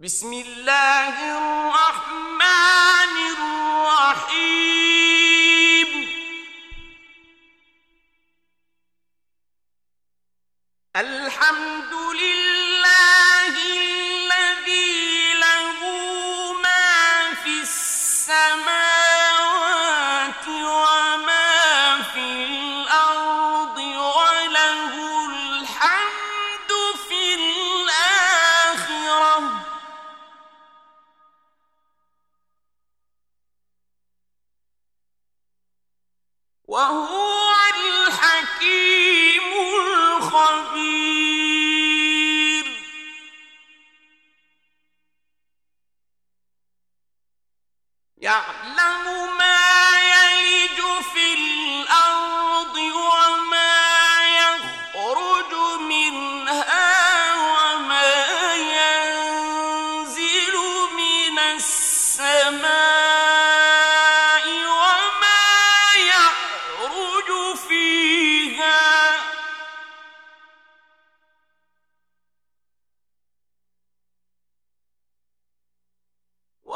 بسم الله الرحمن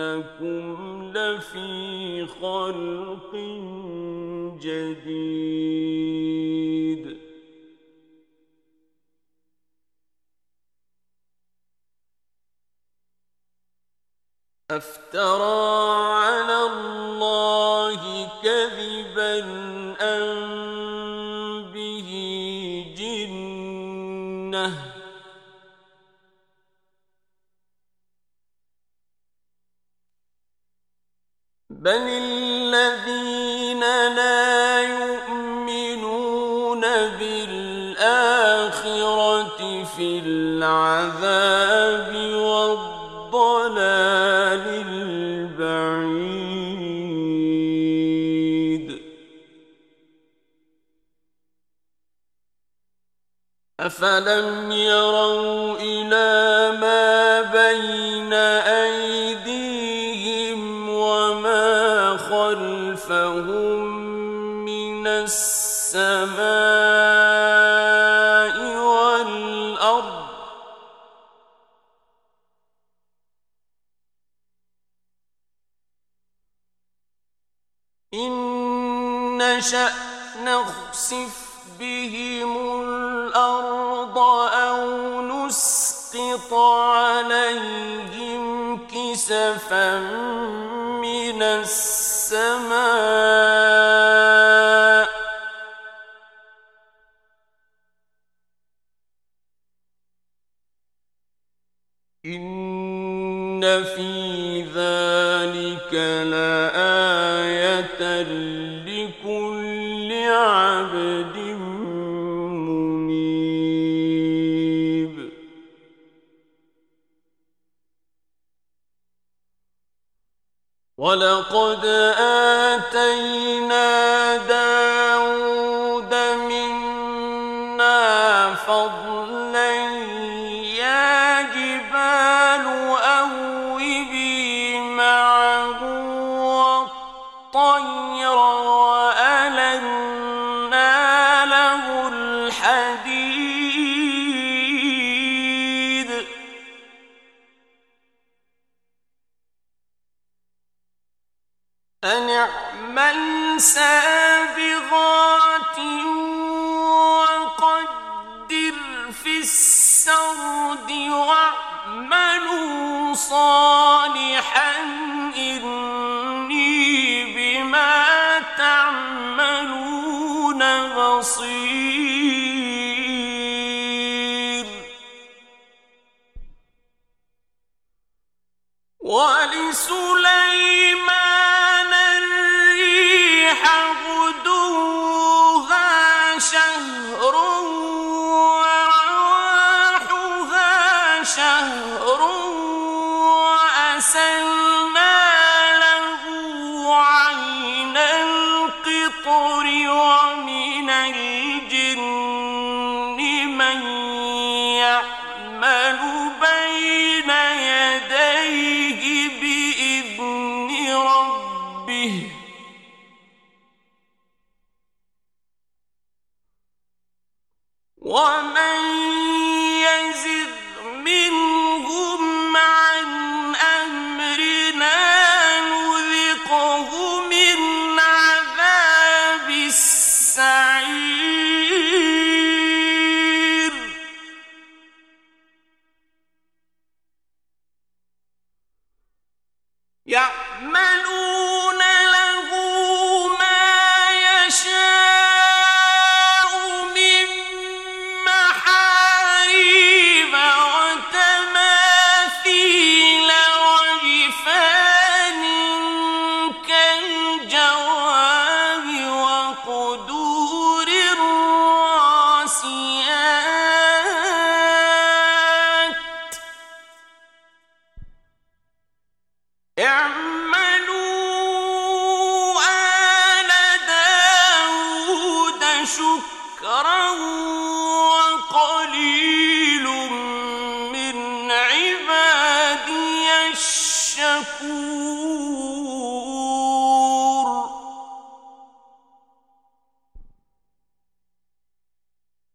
إنكم لفي خلق جديد. أفترى بل الذين لا يؤمنون بالآخرة في العذاب والضلال البعيد أفلم يروا إن نشأ نخسف بهم الأرض أو نسقط عليهم كسفا من السماء لقد آه 我。我们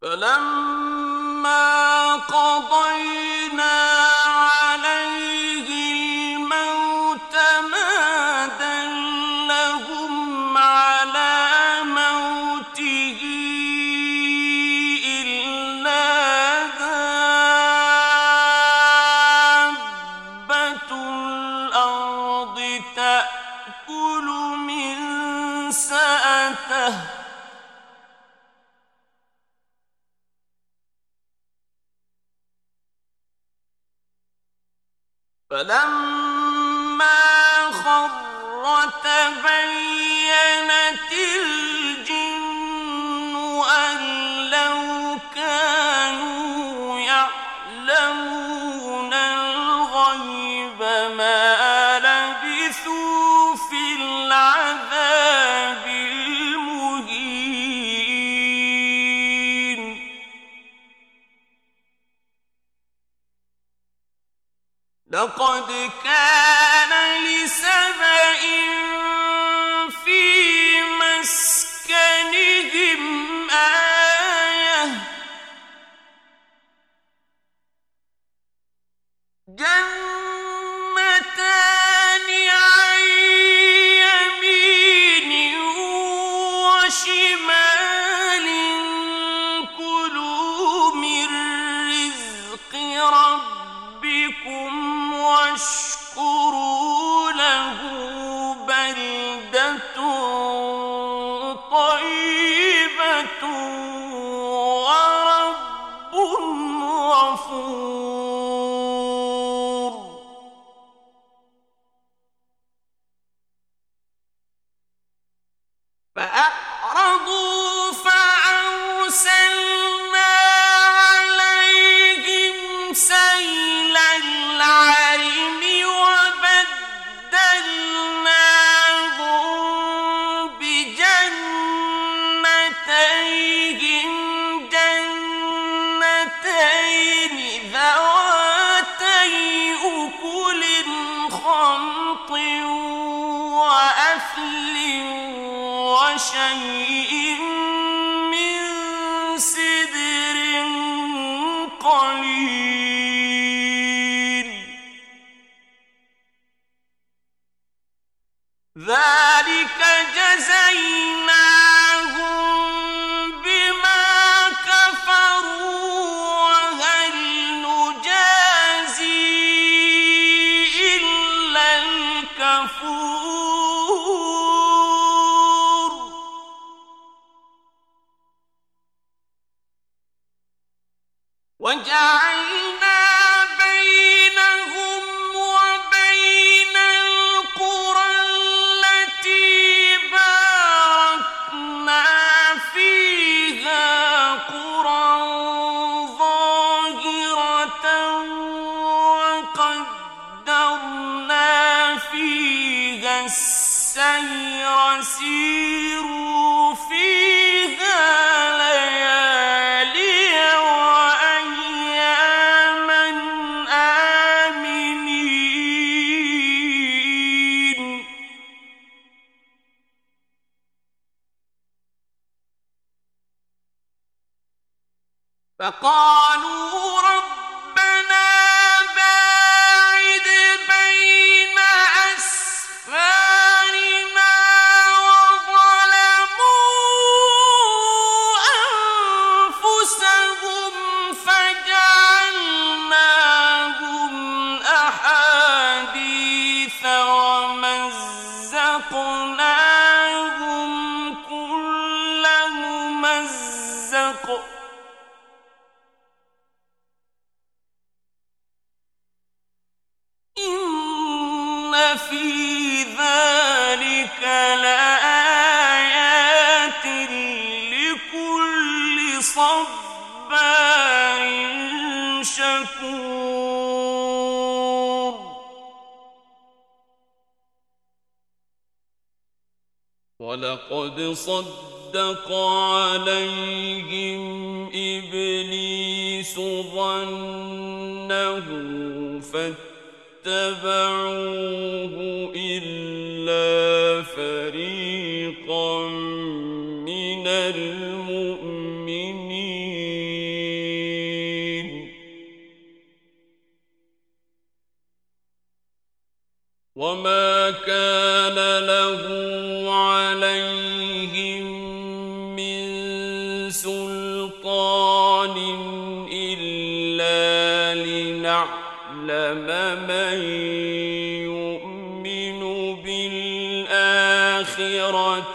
فلما فقال صدق عليهم إبليس ظنه فاتبعوه إلا فريقا من المؤمنين. وما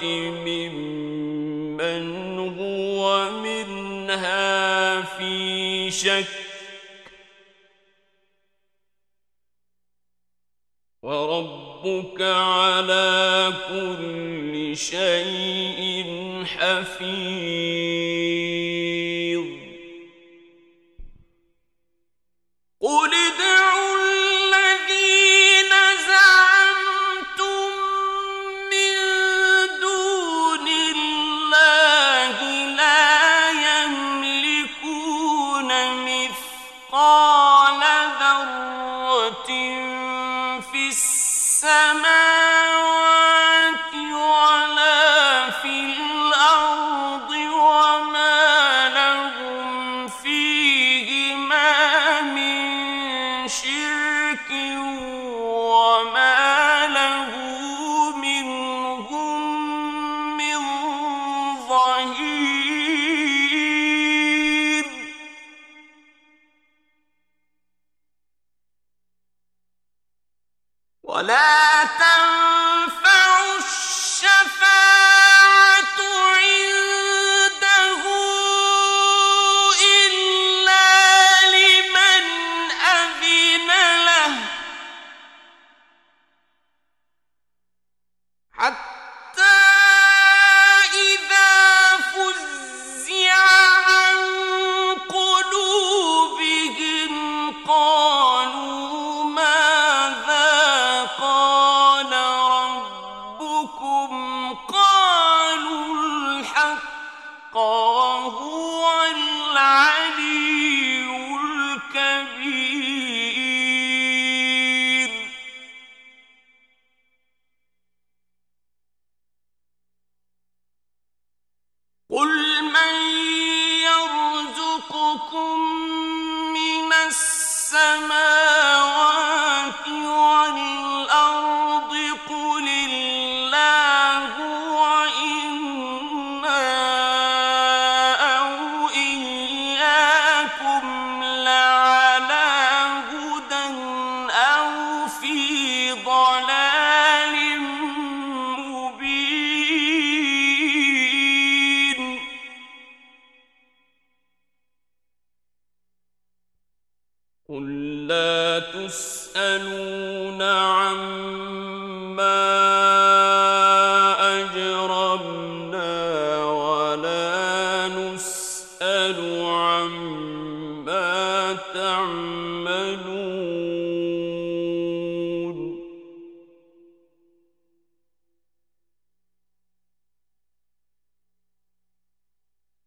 ممن هو منها في شك. وربك على كل شيء حفيظ. مثقال الحق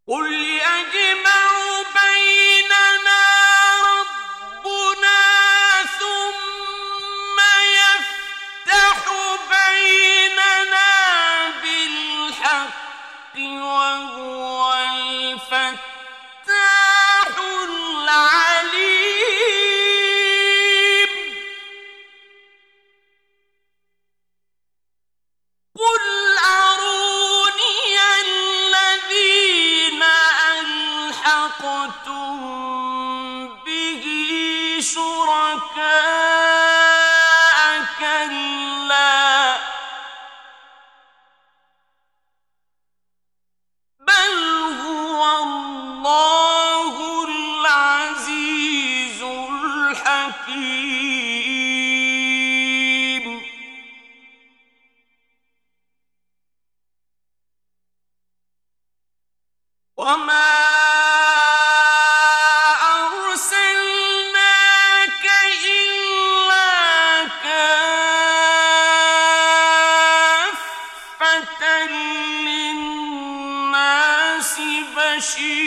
قل يجمع بشيرا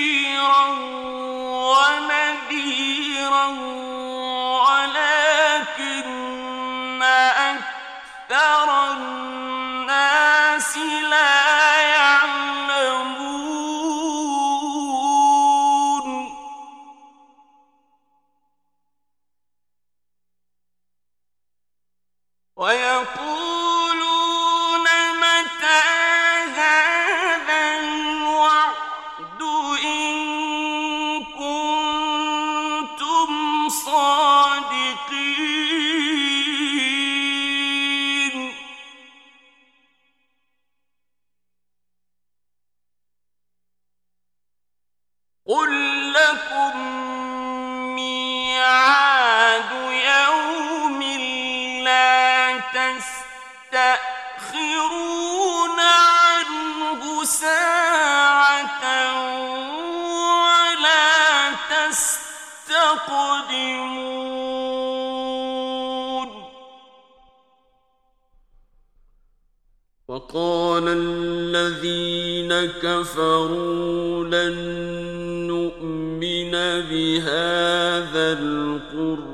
وقال الذين كفروا لن نؤمن بهذا القرآن.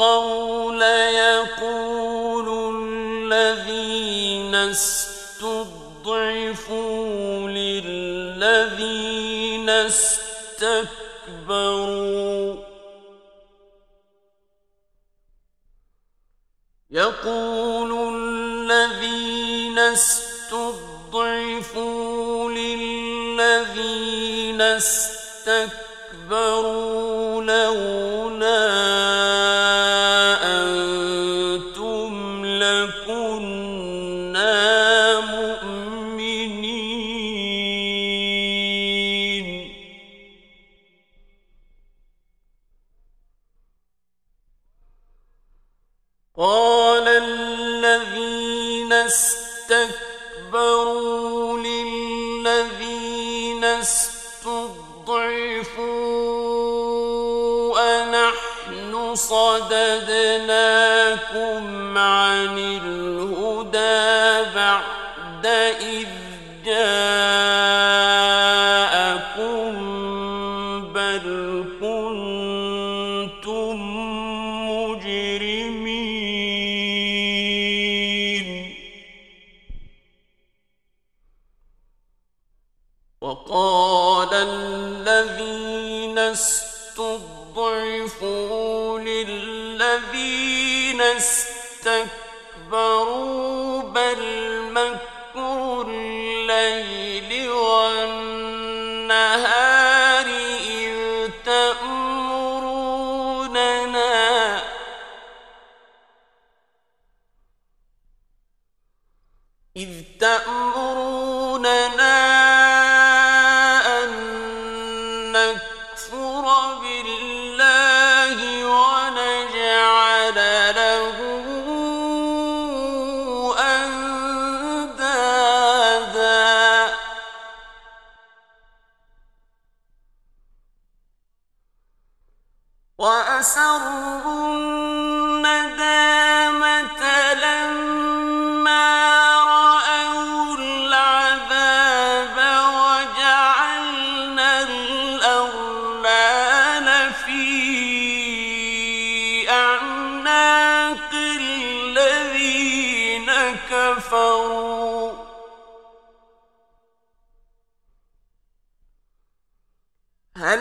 القول يقول الذين استضعفوا للذين استكبروا. يقول الذين استكبروا قال الذين استضعفوا للذين استكبروا هل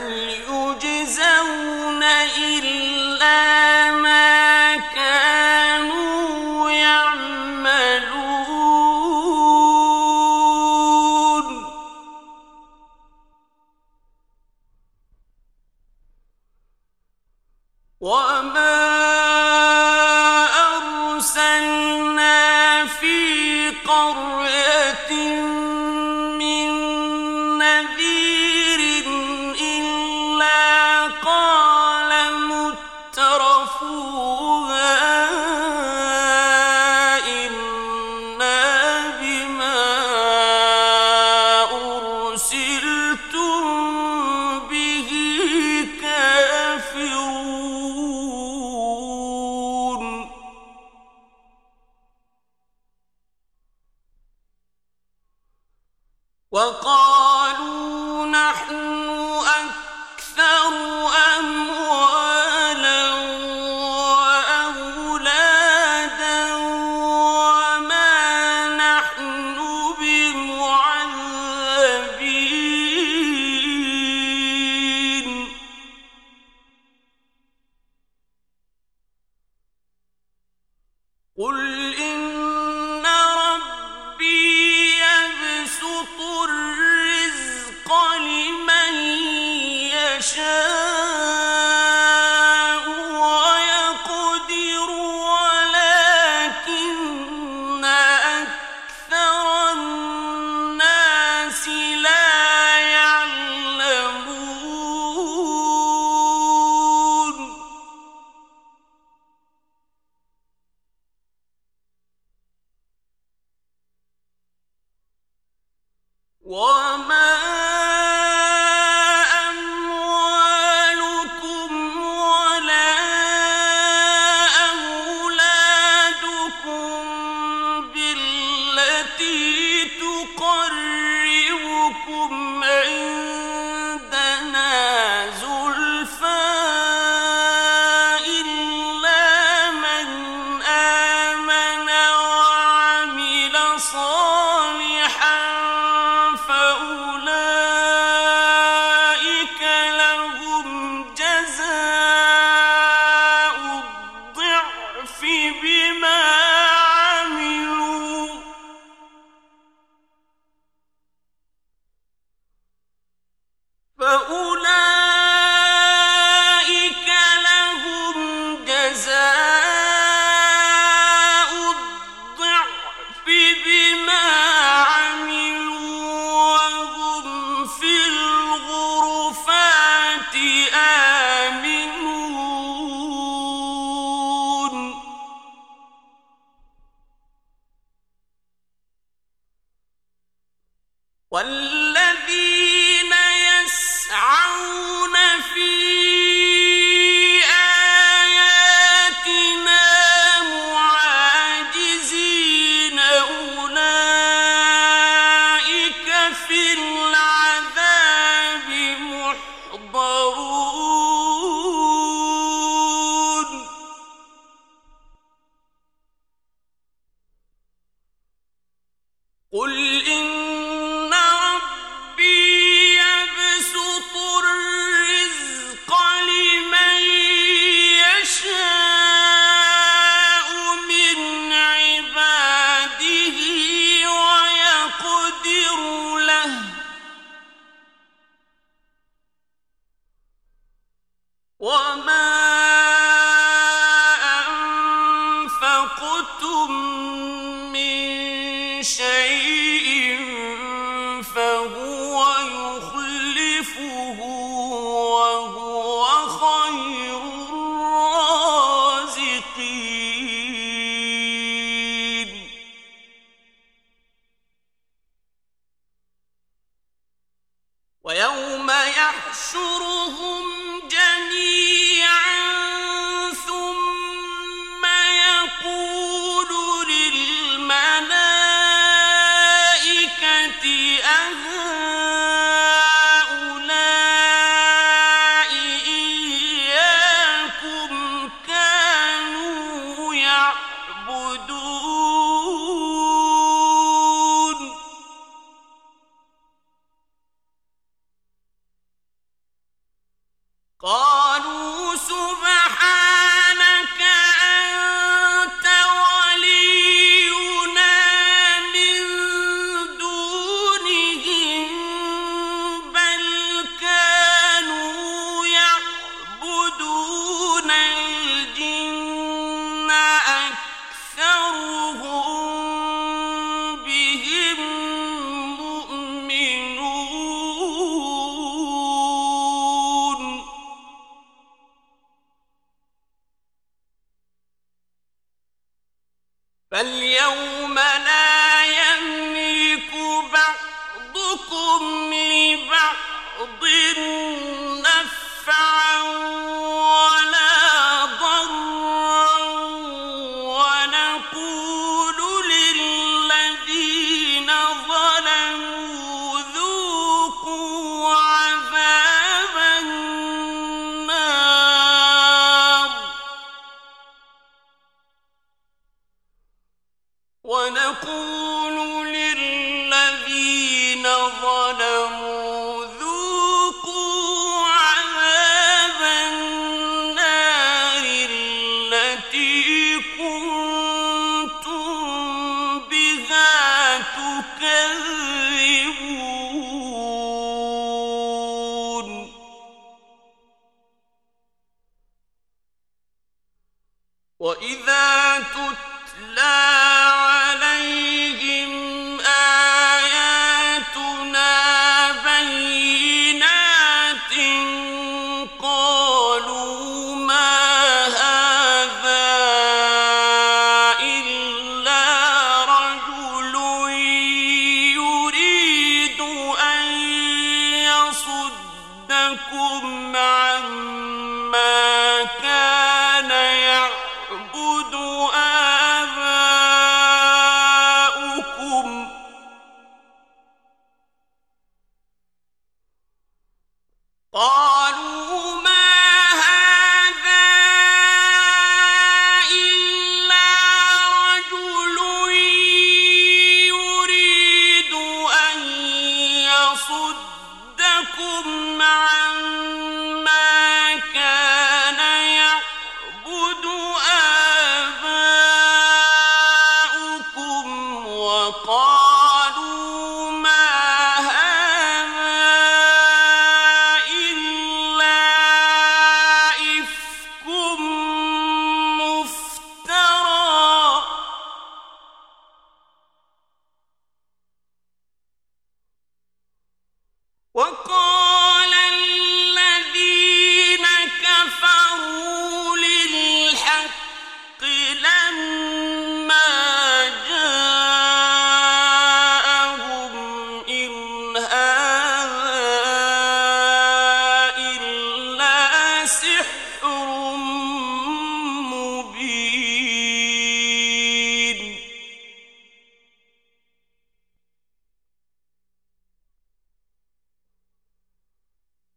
قال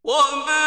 وما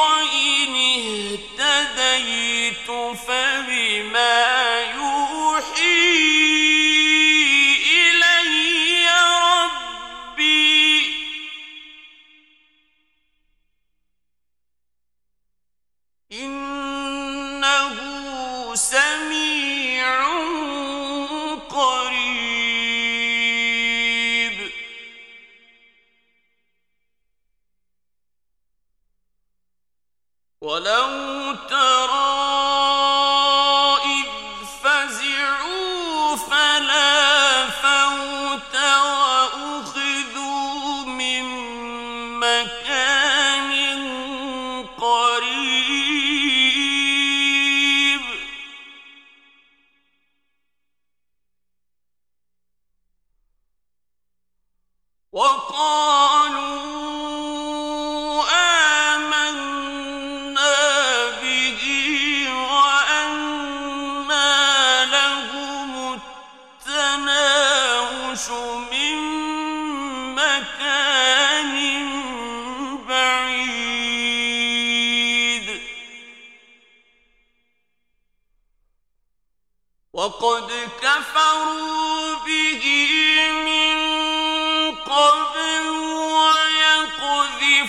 وإن اهتديت فبما يؤمن وقد كفروا به من قبل ويقذفون